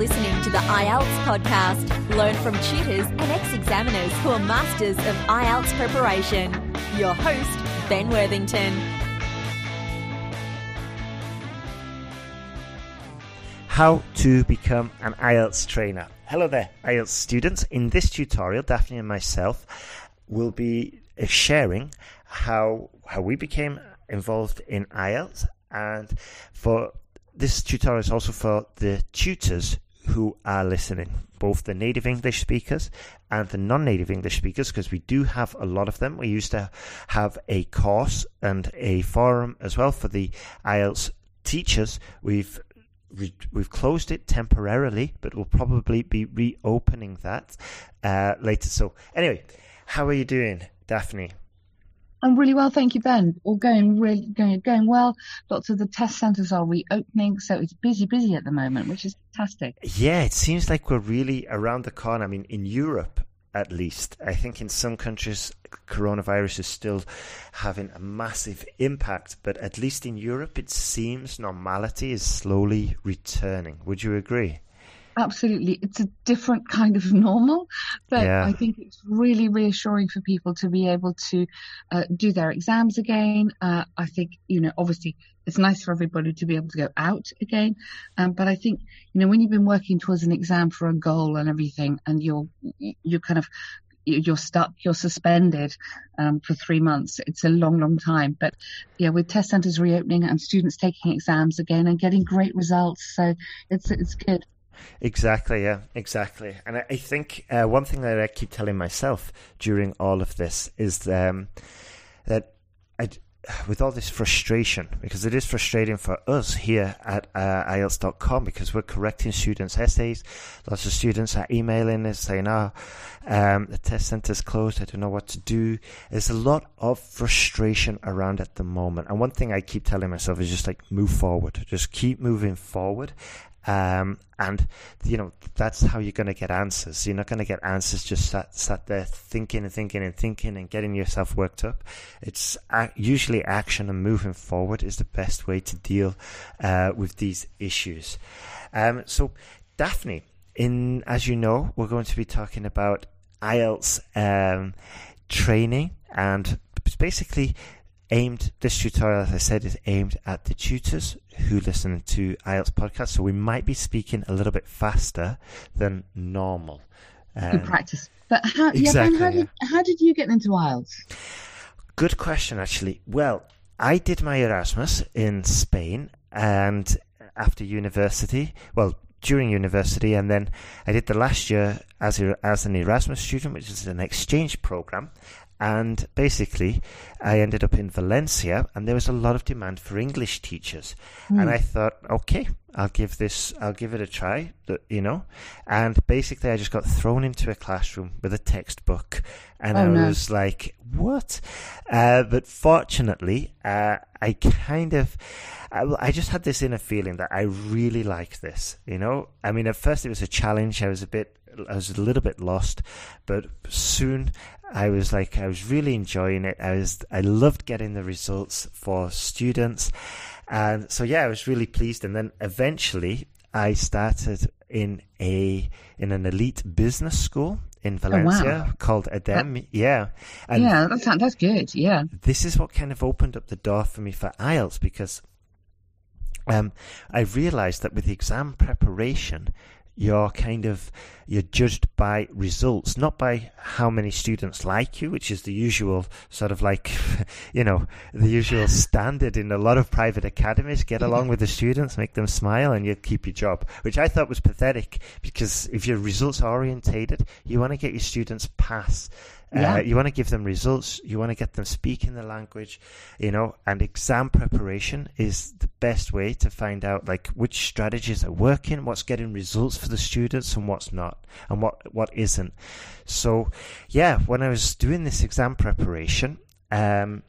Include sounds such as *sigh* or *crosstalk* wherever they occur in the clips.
listening to the IELTS podcast. Learn from tutors and ex examiners who are masters of IELTS preparation. Your host, Ben Worthington. How to become an IELTS trainer. Hello there, IELTS students. In this tutorial, Daphne and myself will be uh, sharing how how we became involved in IELTS and for this tutorial is also for the tutors who are listening, both the native English speakers and the non native English speakers, because we do have a lot of them. We used to have a course and a forum as well for the IELTS teachers. We've we've closed it temporarily, but we'll probably be reopening that uh, later. So, anyway, how are you doing, Daphne? I'm really well, thank you, Ben. All going really going going well. Lots of the test centres are reopening, so it's busy, busy at the moment, which is fantastic. Yeah, it seems like we're really around the corner. I mean, in Europe, at least, I think in some countries, coronavirus is still having a massive impact, but at least in Europe, it seems normality is slowly returning. Would you agree? Absolutely it's a different kind of normal but yeah. i think it's really reassuring for people to be able to uh, do their exams again uh, i think you know obviously it's nice for everybody to be able to go out again um, but i think you know when you've been working towards an exam for a goal and everything and you're you're kind of you're stuck, you're suspended um, for three months. It's a long, long time. But yeah, with test centres reopening and students taking exams again and getting great results, so it's it's good. Exactly, yeah, exactly. And I, I think uh, one thing that I keep telling myself during all of this is um, that I, with all this frustration, because it is frustrating for us here at uh, IELTS.com because we're correcting students' essays. Lots of students are emailing us saying, oh, um, the test centre's closed, I don't know what to do. There's a lot of frustration around at the moment. And one thing I keep telling myself is just like move forward, just keep moving forward. Um, and you know that's how you're going to get answers. You're not going to get answers just sat, sat there thinking and thinking and thinking and getting yourself worked up. It's usually action and moving forward is the best way to deal uh, with these issues. Um, so, Daphne, in as you know, we're going to be talking about IELTS um, training and it's basically aimed this tutorial as i said is aimed at the tutors who listen to ielts podcast so we might be speaking a little bit faster than normal. Um, good practice. But how, exactly, yeah, how, did, how did you get into ielts? Good question actually. Well i did my erasmus in spain and after university well during university, and then I did the last year as a, as an Erasmus student, which is an exchange program, and basically, I ended up in Valencia, and there was a lot of demand for English teachers. Mm. And I thought, okay, I'll give this, I'll give it a try, you know. And basically, I just got thrown into a classroom with a textbook, and oh, I no. was like, what? Uh, but fortunately, uh, I kind of, I, I just had this inner feeling that I really liked this, you know. I mean, at first it was a challenge. I was a bit I was a little bit lost, but soon I was like I was really enjoying it. I was I loved getting the results for students, and so yeah, I was really pleased. And then eventually, I started in a in an elite business school in Valencia oh, wow. called EDEM. That, yeah, and yeah, that's that's good. Yeah, this is what kind of opened up the door for me for IELTS because um, I realised that with exam preparation, you're kind of you're judged by results, not by how many students like you, which is the usual sort of like, *laughs* you know, the usual *laughs* standard in a lot of private academies. Get along with the students, make them smile, and you keep your job. Which I thought was pathetic because if you're results orientated, you want to get your students pass yeah. Uh, you want to give them results. You want to get them speaking the language, you know, and exam preparation is the best way to find out like which strategies are working, what's getting results for the students and what's not and what, what isn't. So yeah, when I was doing this exam preparation, um,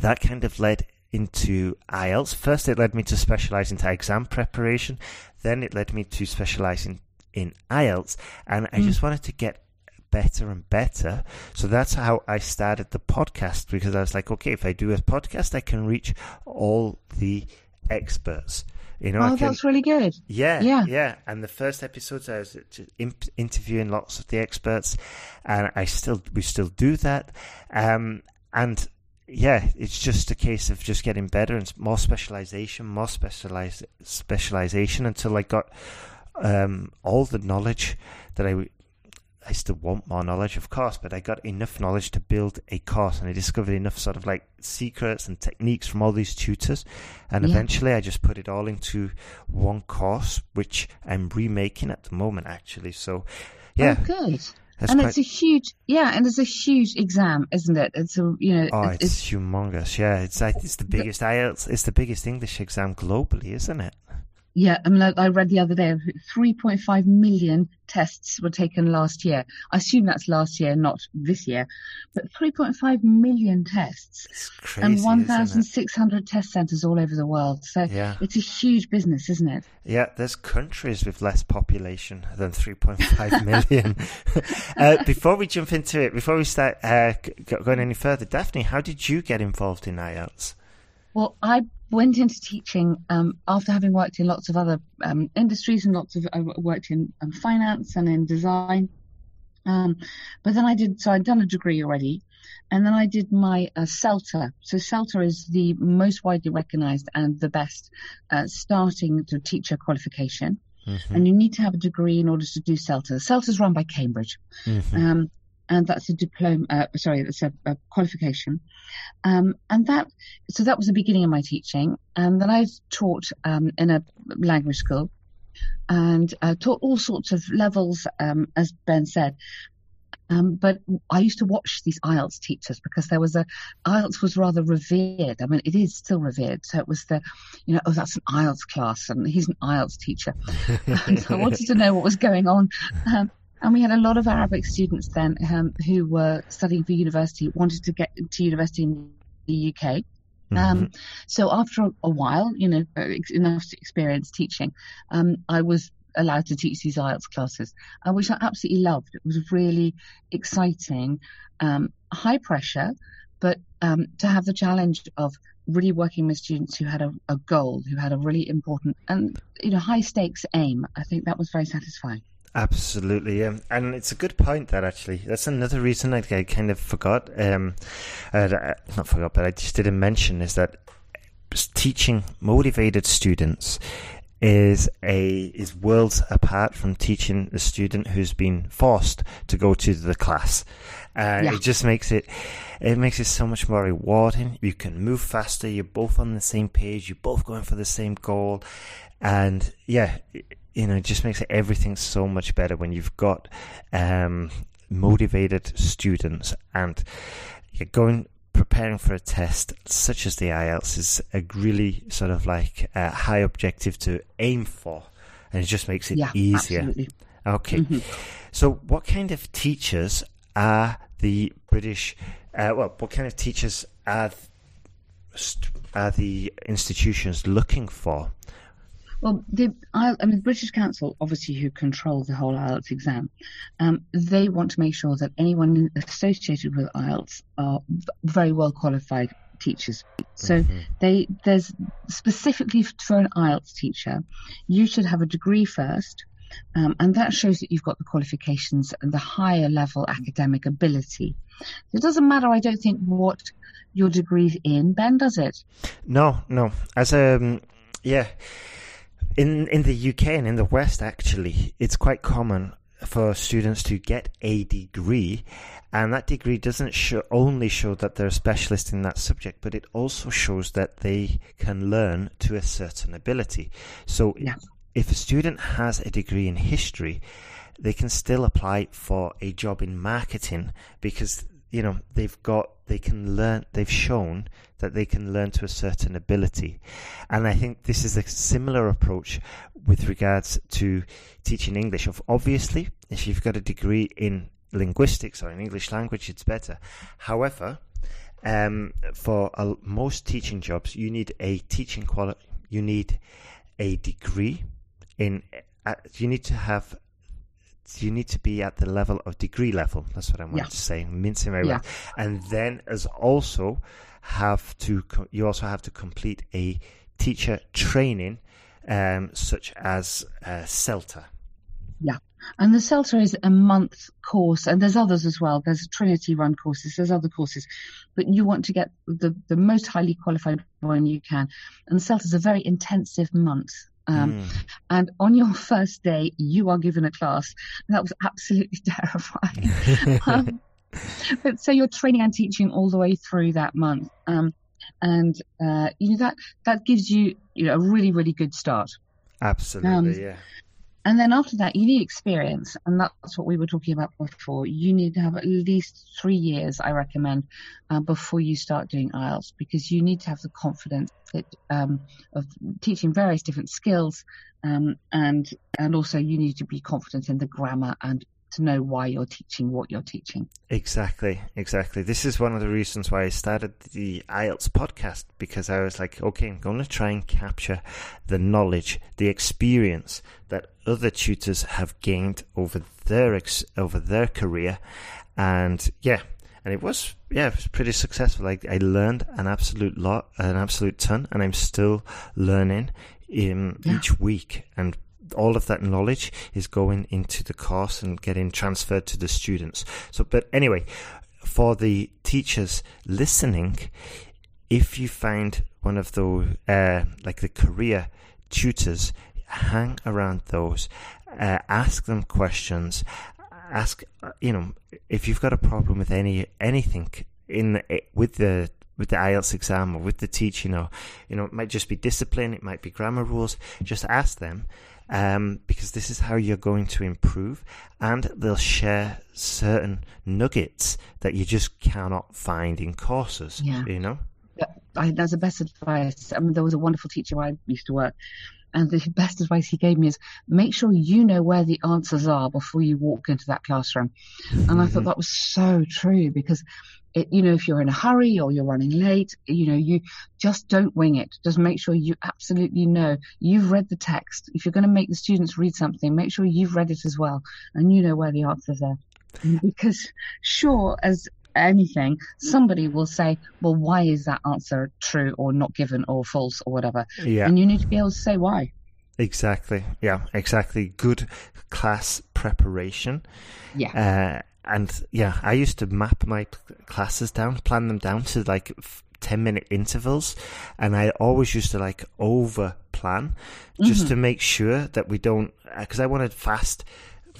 that kind of led into IELTS. First, it led me to specialize into exam preparation. Then it led me to specialize in, in IELTS. And I mm. just wanted to get better and better. So that's how I started the podcast because I was like, okay, if I do a podcast, I can reach all the experts. You know, oh, can, that's really good. Yeah, yeah, yeah. And the first episodes, I was interviewing lots of the experts, and I still we still do that. Um, and yeah, it's just a case of just getting better and more specialization, more specialized specialization until I got um, all the knowledge that I I still want more knowledge, of course, but I got enough knowledge to build a course, and I discovered enough sort of like secrets and techniques from all these tutors, and yeah. eventually I just put it all into one course, which I'm remaking at the moment, actually. So, yeah, oh, good. That's and quite... it's a huge, yeah, and it's a huge exam, isn't it? It's a, you know, oh, it's, it's humongous. Yeah, it's like it's the biggest IELTS, it's the biggest English exam globally, isn't it? Yeah, I mean, I read the other day 3.5 million tests were taken last year. I assume that's last year, not this year, but 3.5 million tests crazy, and 1,600 test centres all over the world. So yeah. it's a huge business, isn't it? Yeah, there's countries with less population than 3.5 *laughs* million. *laughs* uh, before we jump into it, before we start uh, going any further, Daphne, how did you get involved in IELTS? Well, I went into teaching um, after having worked in lots of other um, industries and lots of I worked in um, finance and in design. Um, but then I did so I'd done a degree already, and then I did my uh, CELTA. So CELTA is the most widely recognised and the best uh, starting to teacher qualification. Mm-hmm. And you need to have a degree in order to do CELTA. CELTA is run by Cambridge. Mm-hmm. Um, and that's a diploma. Uh, sorry, that's a, a qualification. Um, and that, so that was the beginning of my teaching. And then I taught um, in a language school, and uh, taught all sorts of levels, um, as Ben said. Um, but I used to watch these IELTS teachers because there was a IELTS was rather revered. I mean, it is still revered. So it was the, you know, oh, that's an IELTS class, and he's an IELTS teacher. *laughs* so I wanted to know what was going on. Um, and we had a lot of Arabic students then um, who were studying for university, wanted to get to university in the UK. Mm-hmm. Um, so after a, a, while, you know, uh, enough experience teaching, um, I was allowed to teach these IELTS classes, uh, which I absolutely loved. It was really exciting, um, high pressure, but um, to have the challenge of really working with students who had a, a goal, who had a really important and you know high stakes aim, I think that was very satisfying. Absolutely, yeah. and it's a good point that actually. That's another reason I, I kind of forgot. Um, uh, not forgot, but I just didn't mention is that teaching motivated students is a is worlds apart from teaching a student who's been forced to go to the class. Uh, yeah. It just makes it it makes it so much more rewarding. You can move faster. You're both on the same page. You're both going for the same goal, and yeah, you know, it just makes everything so much better when you've got um, motivated students and you're going preparing for a test such as the IELTS is a really sort of like a high objective to aim for, and it just makes it yeah, easier. Absolutely. Okay, mm-hmm. so what kind of teachers are the British? Uh, well, what kind of teachers are are the institutions looking for? Well, the I, I mean, British Council, obviously, who control the whole IELTS exam, um, they want to make sure that anyone associated with IELTS are very well qualified teachers. So mm-hmm. they there's specifically for an IELTS teacher, you should have a degree first. Um, and that shows that you've got the qualifications and the higher level academic ability. It doesn't matter, I don't think, what your degree's in, Ben, does it? No, no. As a, um, yeah, in in the UK and in the West, actually, it's quite common for students to get a degree, and that degree doesn't show, only show that they're a specialist in that subject, but it also shows that they can learn to a certain ability. So, yeah. if a student has a degree in history, they can still apply for a job in marketing because you know they've got they can learn they've shown that they can learn to a certain ability. And i think this is a similar approach with regards to teaching english of obviously if you've got a degree in linguistics or in english language it's better. However um, for uh, most teaching jobs you need a teaching quality you need a degree in uh, you need to have you need to be at the level of degree level. That's what I wanted yeah. to say. Mincing very yeah. well. And then as also have to, you also have to complete a teacher training um, such as uh, CELTA. Yeah. And the CELTA is a month course, and there's others as well. There's Trinity run courses, there's other courses, but you want to get the, the most highly qualified one you can. And CELTA is a very intensive month. Um, mm. And on your *laughs* first day, you are given a class. That was absolutely *laughs* terrifying. *laughs* um, but so you're training and teaching all the way through that month. Um, and uh, you know that that gives you you know a really really good start. Absolutely, um, yeah. And then after that, you need experience, and that's what we were talking about before. You need to have at least three years, I recommend, uh, before you start doing IELTS, because you need to have the confidence that, um, of teaching various different skills, um, and and also you need to be confident in the grammar and to know why you're teaching what you're teaching. Exactly, exactly. This is one of the reasons why I started the IELTS podcast because I was like, okay, I'm going to try and capture the knowledge, the experience that other tutors have gained over their ex- over their career, and yeah, and it was yeah, it was pretty successful. I, I learned an absolute lot, an absolute ton, and I'm still learning in yeah. each week and all of that knowledge is going into the course and getting transferred to the students. So, but anyway, for the teachers listening, if you find one of those, uh, like the career tutors, hang around those, uh, ask them questions, ask, you know, if you've got a problem with any anything in with the with the IELTS exam or with the teaching or you know it might just be discipline it might be grammar rules just ask them um, because this is how you're going to improve. And they'll share certain nuggets that you just cannot find in courses, yeah. you know? Yeah, I, that's the best advice. I mean, there was a wonderful teacher I used to work, and the best advice he gave me is make sure you know where the answers are before you walk into that classroom. And I thought mm-hmm. that was so true because it, you know, if you're in a hurry or you're running late, you know, you just don't wing it. Just make sure you absolutely know you've read the text. If you're going to make the students read something, make sure you've read it as well and you know where the answers are. *laughs* Because sure as anything, somebody will say, well, why is that answer true or not given or false or whatever? Yeah. And you need to be able to say why. Exactly. Yeah, exactly. Good class preparation. Yeah. Uh, and yeah, I used to map my classes down, plan them down to like 10 minute intervals. And I always used to like over plan just mm-hmm. to make sure that we don't, because uh, I wanted fast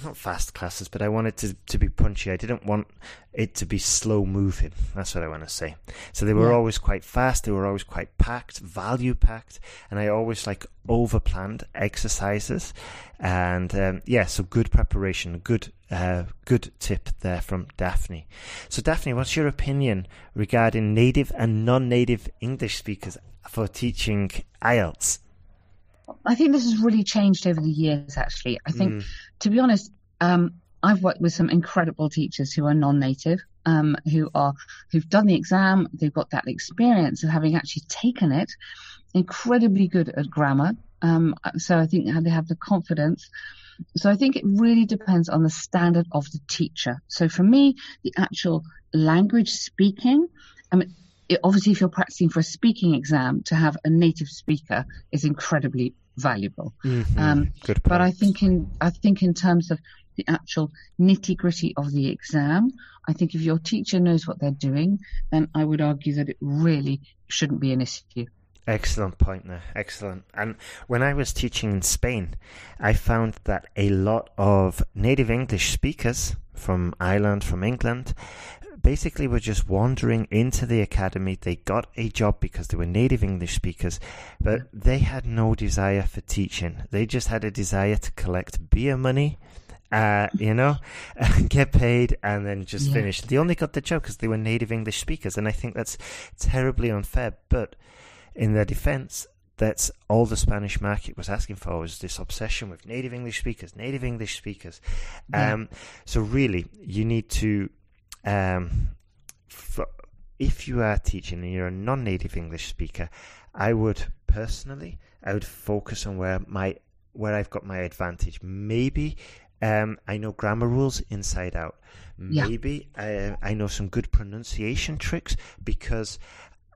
not fast classes, but I wanted to, to be punchy. I didn't want it to be slow moving. That's what I want to say. So they were yeah. always quite fast. They were always quite packed, value packed, and I always like over planned exercises. And um, yeah, so good preparation, good uh, good tip there from Daphne. So Daphne, what's your opinion regarding native and non-native English speakers for teaching IELTS? I think this has really changed over the years. Actually, I think, mm. to be honest, um, I've worked with some incredible teachers who are non-native, um, who are who've done the exam. They've got that experience of having actually taken it. Incredibly good at grammar. Um, so I think they have the confidence. So I think it really depends on the standard of the teacher. So for me, the actual language speaking, I mean, it, obviously, if you're practicing for a speaking exam, to have a native speaker is incredibly valuable. Mm-hmm. Um, but I think in I think in terms of the actual nitty gritty of the exam, I think if your teacher knows what they're doing, then I would argue that it really shouldn't be an issue. Excellent point there. Excellent. And when I was teaching in Spain, I found that a lot of native English speakers from Ireland, from England, basically were just wandering into the academy. They got a job because they were native English speakers, but they had no desire for teaching. They just had a desire to collect beer money, uh, you know, *laughs* get paid and then just yeah. finish. They only got the job because they were native English speakers, and I think that's terribly unfair. But in their defense, that's all the Spanish market was asking for was this obsession with native English speakers, native English speakers. Yeah. Um, so really, you need to um, for, if you are teaching and you're a non-native English speaker, I would personally, I would focus on where my where I've got my advantage. Maybe um, I know grammar rules inside out. Maybe yeah. I, I know some good pronunciation tricks because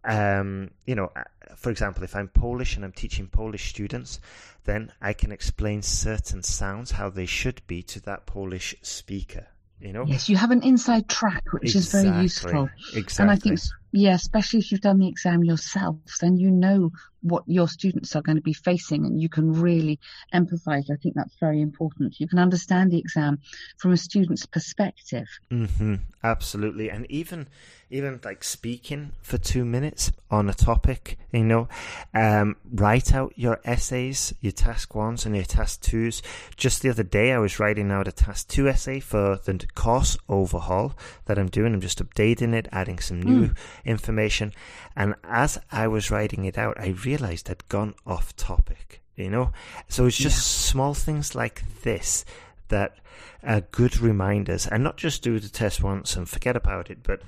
um, you know, for example, if I'm Polish and I'm teaching Polish students, then I can explain certain sounds how they should be to that Polish speaker. You know? Yes, you have an inside track, which exactly. is very useful. Exactly. And I think, yeah, especially if you've done the exam yourself, then you know what your students are going to be facing and you can really empathize. I think that's very important. You can understand the exam from a student's perspective. Mm-hmm. Absolutely. And even even like speaking for two minutes on a topic, you know, um, write out your essays, your task ones and your task twos. Just the other day, I was writing out a task two essay for the course overhaul that I'm doing. I'm just updating it, adding some new mm. information. And as I was writing it out, I realized I'd gone off topic, you know? So it's just yeah. small things like this that are good reminders and not just do the test once and forget about it, but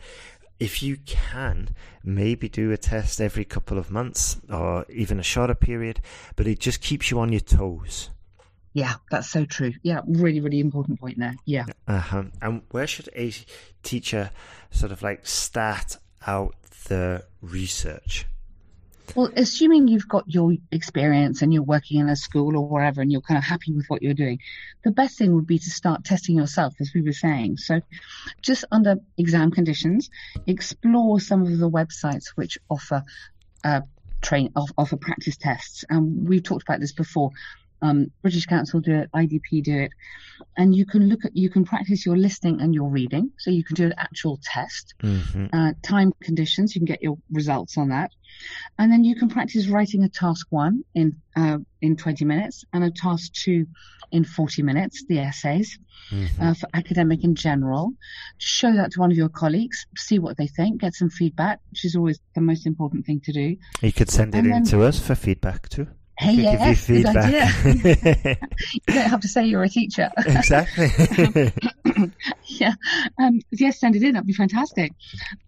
if you can, maybe do a test every couple of months or even a shorter period, but it just keeps you on your toes. Yeah, that's so true. Yeah, really, really important point there. Yeah. Uh-huh. And where should a teacher sort of like start out the research? Well, assuming you've got your experience and you're working in a school or wherever and you're kind of happy with what you're doing, the best thing would be to start testing yourself, as we were saying. So, just under exam conditions, explore some of the websites which offer uh, train offer practice tests. And we've talked about this before. Um, British Council do it, IDP do it, and you can look at you can practice your listening and your reading. So you can do an actual test. Mm-hmm. Uh, time conditions, you can get your results on that, and then you can practice writing a task one in uh, in 20 minutes and a task two in 40 minutes. The essays mm-hmm. uh, for academic in general. Show that to one of your colleagues, see what they think, get some feedback, which is always the most important thing to do. You could send it and in then, to us for feedback too. Hey, yes, good idea. *laughs* you don't have to say you're a teacher. Exactly. *laughs* yeah. Um, yes, send it in. That'd be fantastic.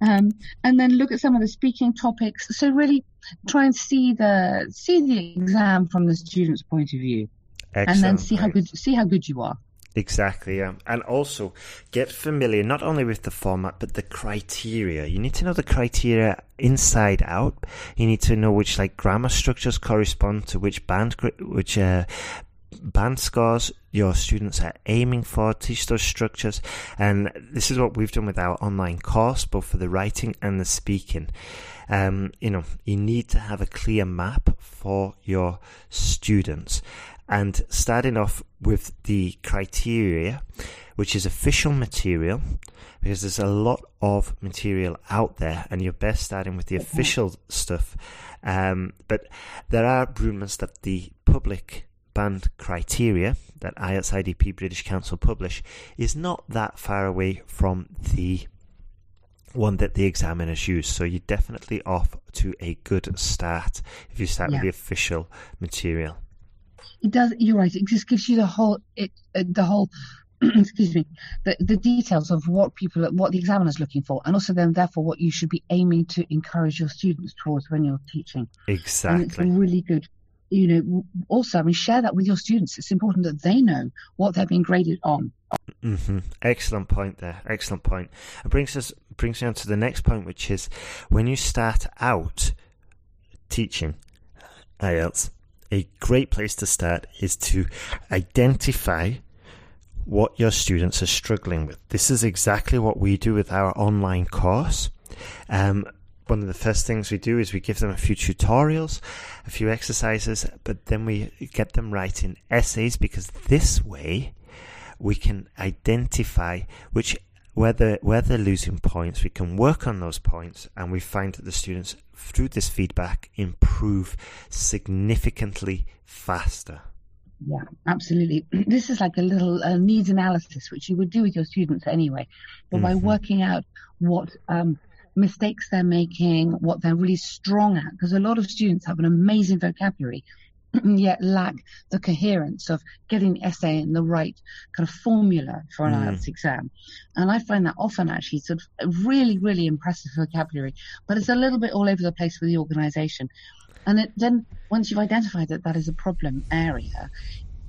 Um, and then look at some of the speaking topics. So really try and see the see the exam from the student's point of view, Excellent. and then see how good see how good you are. Exactly, yeah. And also get familiar not only with the format but the criteria. You need to know the criteria inside out. You need to know which like grammar structures correspond to which band which uh, band scores your students are aiming for. Teach those structures, and this is what we've done with our online course, both for the writing and the speaking. Um, you know, you need to have a clear map for your students. And starting off with the criteria, which is official material, because there's a lot of material out there, and you're best starting with the official stuff. Um, but there are rumours that the public band criteria that IELTS IDP British Council publish is not that far away from the one that the examiners use. So you're definitely off to a good start if you start yeah. with the official material it does. You're right. It just gives you the whole it uh, the whole *clears throat* excuse me the the details of what people what the examiner's looking for, and also then therefore what you should be aiming to encourage your students towards when you're teaching. Exactly. And it's really good. You know, also, I mean, share that with your students. It's important that they know what they're being graded on. Mm-hmm. Excellent point there. Excellent point. It brings us brings me on to the next point, which is when you start out teaching IELTS, a great place to start is to identify what your students are struggling with. This is exactly what we do with our online course. Um, one of the first things we do is we give them a few tutorials, a few exercises, but then we get them writing essays because this way we can identify which where they're, where they're losing points, we can work on those points, and we find that the students, through this feedback, improve significantly faster. Yeah, absolutely. *clears throat* This is like a little uh, needs analysis, which you would do with your students anyway. But mm-hmm. by working out what um, mistakes they're making, what they're really strong at, because a lot of students have an amazing vocabulary, *clears throat* yet lack the coherence of getting the essay in the right kind of formula for an mm. IELTS exam. And I find that often actually sort of really, really impressive vocabulary, but it's a little bit all over the place with the organisation. And it, then once you've identified that that is a problem area,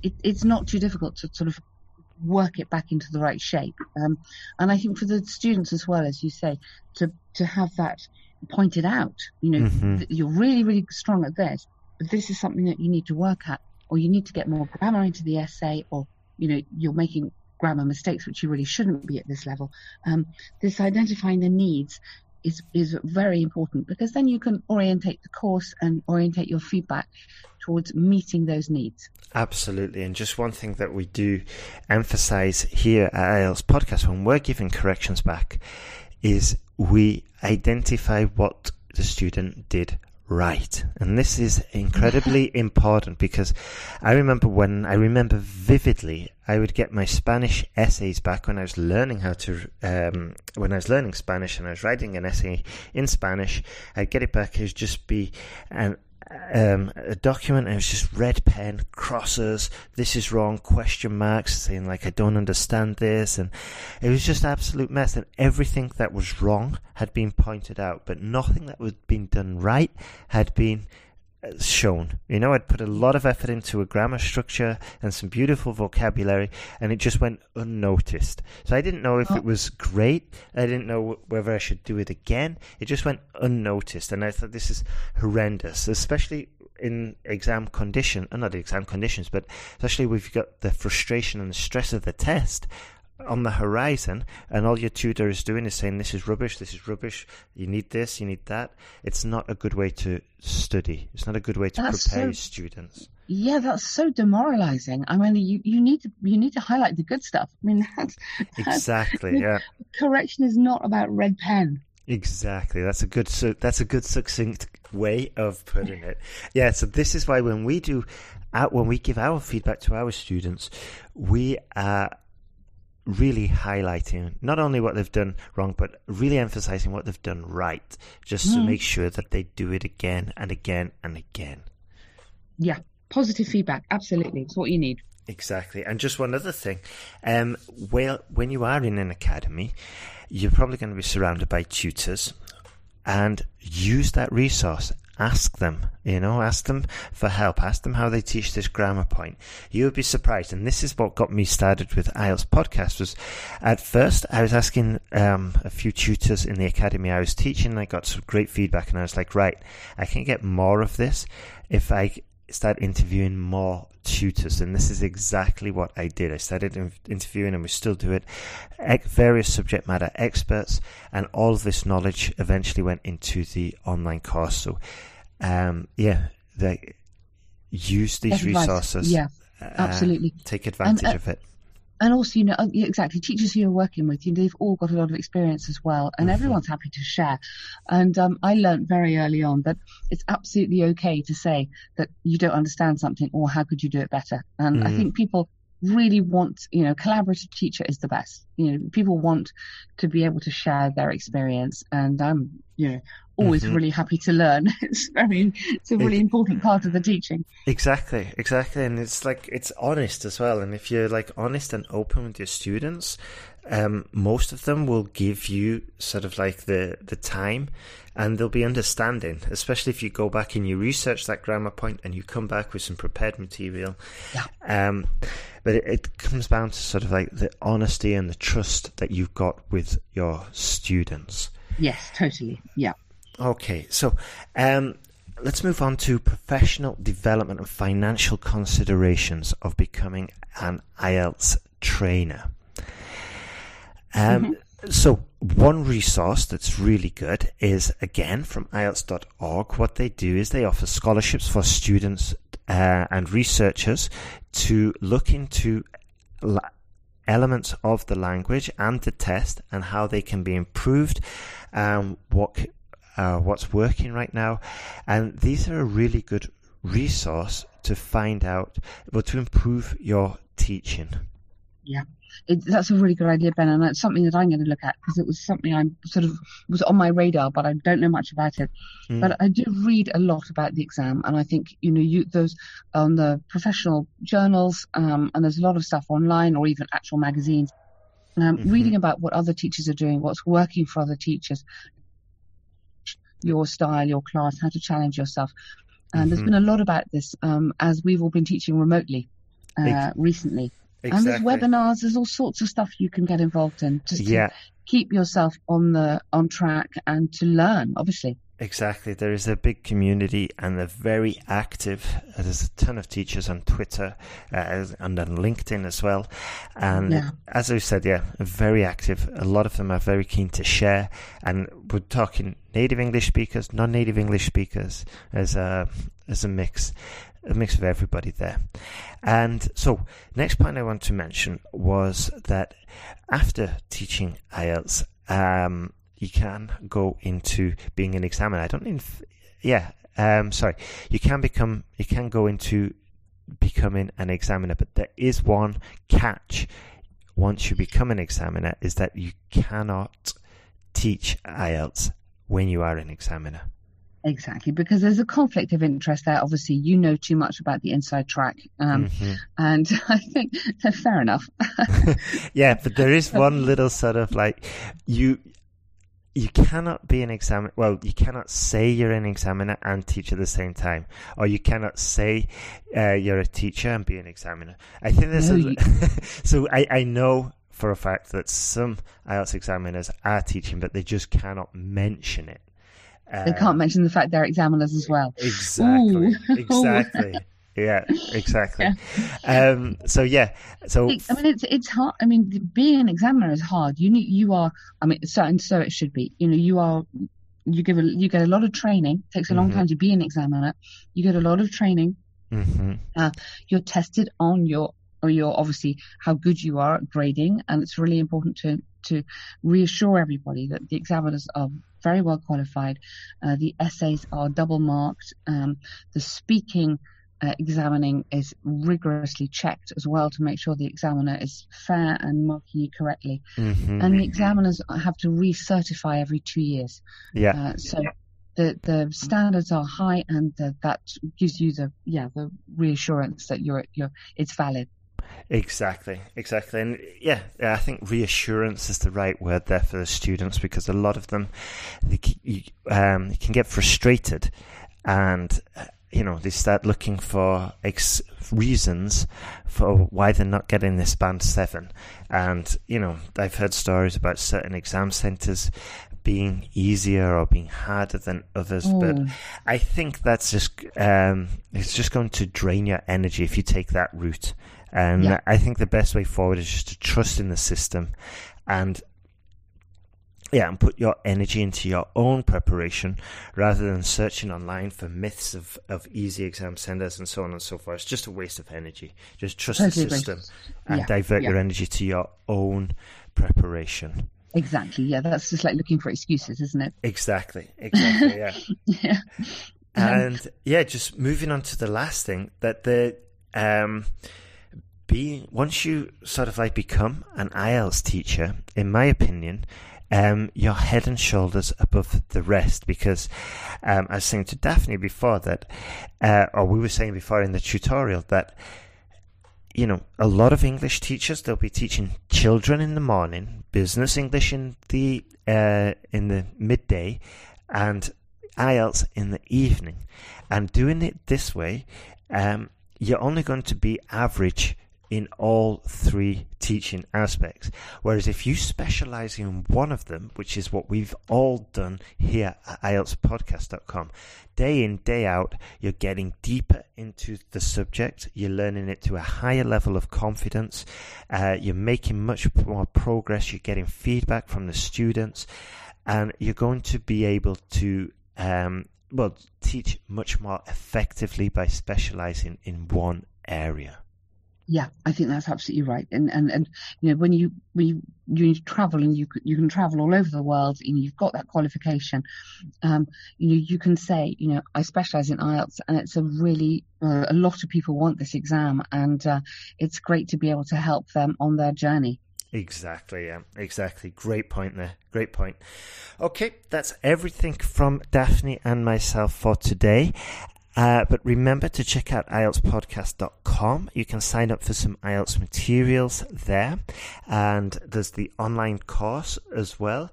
it, it's not too difficult to sort of work it back into the right shape. Um, and I think for the students as well, as you say, to to have that pointed out. You know, mm-hmm. you're really, really strong at this, this is something that you need to work at, or you need to get more grammar into the essay, or you know, you're making grammar mistakes which you really shouldn't be at this level. Um, this identifying the needs is is very important because then you can orientate the course and orientate your feedback towards meeting those needs. Absolutely. And just one thing that we do emphasize here at IELTS Podcast when we're giving corrections back is we identify what the student did right. And this is incredibly *laughs* important because I remember when I remember vividly, I would get my Spanish essays back when I was learning how to, um, when I was learning Spanish and I was writing an essay in Spanish. I'd get it back. It would just be an um, a document and it was just red pen crosses this is wrong question marks saying like i don't understand this and it was just absolute mess and everything that was wrong had been pointed out but nothing that was being done right had been shown. You know, I'd put a lot of effort into a grammar structure and some beautiful vocabulary, and it just went unnoticed. So I didn't know if it oh. was great. I didn't know whether I should do it again. It just went unnoticed, and I thought this is horrendous, especially in exam condition, uh, not exam conditions, but especially we've got the frustration and the stress of the test on the horizon and all your tutor is doing is saying this is rubbish this is rubbish you need this you need that it's not a good way to study it's not a good way to that's prepare so, students yeah that's so demoralizing i mean you, you need to you need to highlight the good stuff i mean *laughs* that's, that's exactly yeah correction is not about red pen Exactly. That's a good. So That's a good succinct way of putting it. Yeah. So this is why when we do, out when we give our feedback to our students, we are really highlighting not only what they've done wrong, but really emphasizing what they've done right, just mm. to make sure that they do it again and again and again. Yeah, positive feedback. Absolutely. It's what you need. Exactly. And just one other thing. Um, well, when you are in an academy, you're probably going to be surrounded by tutors and use that resource ask them, you know, ask them for help, ask them how they teach this grammar point. You would be surprised. And this is what got me started with IELTS podcast was at first I was asking um, a few tutors in the academy I was teaching I got some great feedback and I was like, right, I can get more of this if I start interviewing more tutors, and this is exactly what I did. I started interviewing, and we still do it, various subject matter experts, and all of this knowledge eventually went into the online course. So, um, yeah, they use these resources. Yeah, uh, absolutely. Take advantage and, uh, of it and also, you know, uh, exactly, teachers who you're working with, you know, they've all got a lot of experience as well, and mm-hmm. everyone's happy to share. And um, I learned very early on that it's absolutely okay to say that you don't understand something or how could you do it better. And mm-hmm. I think people really want, you know, collaborative teacher is the best. You know, people want to be able to share their experience, and I'm, you know, always mm-hmm. really happy to learn. *laughs* It's very, it's a really it, important part of the teaching. Exactly, exactly, and it's like it's honest as well. And if you're like honest and open with your students, um, most of them will give you sort of like the the time and they'll be understanding, especially if you go back and you research that grammar point and you come back with some prepared material. Yeah. Um, but it, it comes down to sort of like the honesty and the trust that you've got with your students. Yes, totally. Yeah. Okay, so um, let's move on to professional development and financial considerations of becoming an IELTS trainer. Um, mm-hmm. So, one resource that's really good is again from IELTS.org. What they do is they offer scholarships for students uh, and researchers to look into la- elements of the language and the test and how they can be improved, um, what uh, what's working right now, and these are a really good resource to find out, but to improve your teaching. Yeah, it, that's a really good idea, Ben, and that's something that I'm going to look at because it was something I sort of was on my radar, but I don't know much about it. Mm. But I do read a lot about the exam, and I think you know you those on the professional journals, um, and there's a lot of stuff online or even actual magazines. Um, mm-hmm. Reading about what other teachers are doing, what's working for other teachers, your style, your class, how to challenge yourself. And mm-hmm. there's been a lot about this um, as we've all been teaching remotely uh, recently. Exactly. And there's webinars, there's all sorts of stuff you can get involved in just to keep yourself on the on track and to learn, obviously. Exactly. There is a big community and they're very active. There's a ton of teachers on Twitter uh, and on LinkedIn as well. And yeah. as I said, yeah, very active. A lot of them are very keen to share. And we're talking native English speakers, non native English speakers as a, as a mix. A mix of everybody there. And so, next point I want to mention was that after teaching IELTS, um, you can go into being an examiner. I don't if, yeah, um, sorry, you can become, you can go into becoming an examiner, but there is one catch once you become an examiner is that you cannot teach IELTS when you are an examiner. Exactly, because there's a conflict of interest there. Obviously, you know too much about the inside track, um, mm-hmm. and *laughs* I think *laughs* fair enough. *laughs* yeah, but there is one little sort of like you you cannot be an examiner. Well, you cannot say you're an examiner and teach at the same time, or you cannot say uh, you're a teacher and be an examiner. I think there's no, a, you... so I, I know for a fact that some IELTS examiners are teaching, but they just cannot mention it. They can't um, mention the fact they're examiners as well. Exactly. Ooh. *laughs* Exactly. yeah, exactly. Yeah. Um, so yeah, so I mean, it's it's hard. I mean, being an examiner is hard. You need, you are. I mean, so and so it should be. You know, you are. You give a, you get a lot of training. It takes a long mm-hmm. time to be an examiner. You get a lot of training. Mm-hmm. Uh, you're tested on your or your obviously how good you are at grading, and it's really important to to reassure everybody that the examiners are very well qualified. Uh, the essays are double marked. Um, the speaking uh, examining is rigorously checked as well to make sure the examiner is fair and marking you correctly. Mm-hmm. And the examiners have to recertify every two years. Yeah. Uh, so the the standards are high, and the, that gives you the yeah the reassurance that you're you're it's valid. Exactly, exactly, and yeah, I think reassurance is the right word there for the students because a lot of them they, um, can get frustrated and you know, they start looking for ex- reasons for why they're not getting this band seven. And, you know, I've heard stories about certain exam centres being easier or being harder than others. Mm. But I think that's just, um, it's just going to drain your energy if you take that route. And yeah. I think the best way forward is just to trust in the system and yeah, and put your energy into your own preparation rather than searching online for myths of, of easy exam centers and so on and so forth. It's just a waste of energy. Just trust totally the system and yeah, divert yeah. your energy to your own preparation. Exactly. Yeah, that's just like looking for excuses, isn't it? Exactly. Exactly. Yeah. *laughs* yeah. And yeah, just moving on to the last thing that the um, being once you sort of like become an IELTS teacher, in my opinion, um, you're head and shoulders above the rest. Because um, I was saying to Daphne before that, uh, or we were saying before in the tutorial that, you know, a lot of English teachers they'll be teaching children in the morning, business English in the uh, in the midday, and IELTS in the evening, and doing it this way, um, you're only going to be average in all three teaching aspects. Whereas if you specialize in one of them, which is what we've all done here at IELTSpodcast.com, day in, day out, you're getting deeper into the subject, you're learning it to a higher level of confidence, uh, you're making much more progress, you're getting feedback from the students, and you're going to be able to um, well, teach much more effectively by specializing in one area. Yeah, I think that's absolutely right. And and and you know when you when you, you travel and you you can travel all over the world and you've got that qualification, um, you know you can say you know I specialise in IELTS and it's a really uh, a lot of people want this exam and uh, it's great to be able to help them on their journey. Exactly, yeah, exactly. Great point there. Great point. Okay, that's everything from Daphne and myself for today. Uh, but remember to check out IELTSpodcast.com. You can sign up for some IELTS materials there. And there's the online course as well.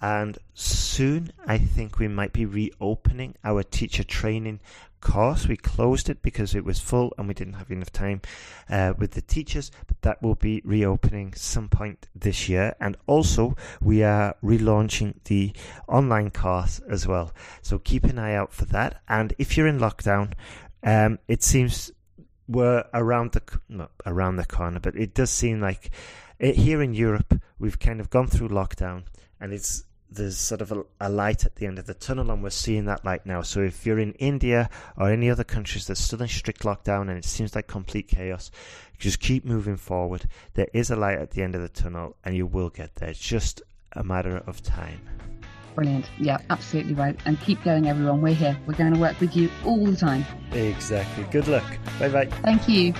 And soon, I think we might be reopening our teacher training course. We closed it because it was full and we didn't have enough time uh, with the teachers, but that will be reopening some point this year. And also, we are relaunching the online course as well. So keep an eye out for that. And if you're in lockdown, um, it seems we're around the not around the corner, but it does seem like it, here in Europe we've kind of gone through lockdown, and it's there's sort of a, a, light at the end of the tunnel, and we're seeing that light now. So if you're in India or any other countries that's still in strict lockdown and it seems like complete chaos, just keep moving forward. There is a light at the end of the tunnel, and you will get there. It's just a matter of time. Brilliant. Yeah, absolutely right. And keep going, everyone. We're here. We're going to work with you all the time. Exactly. Good luck. Bye bye. Thank you.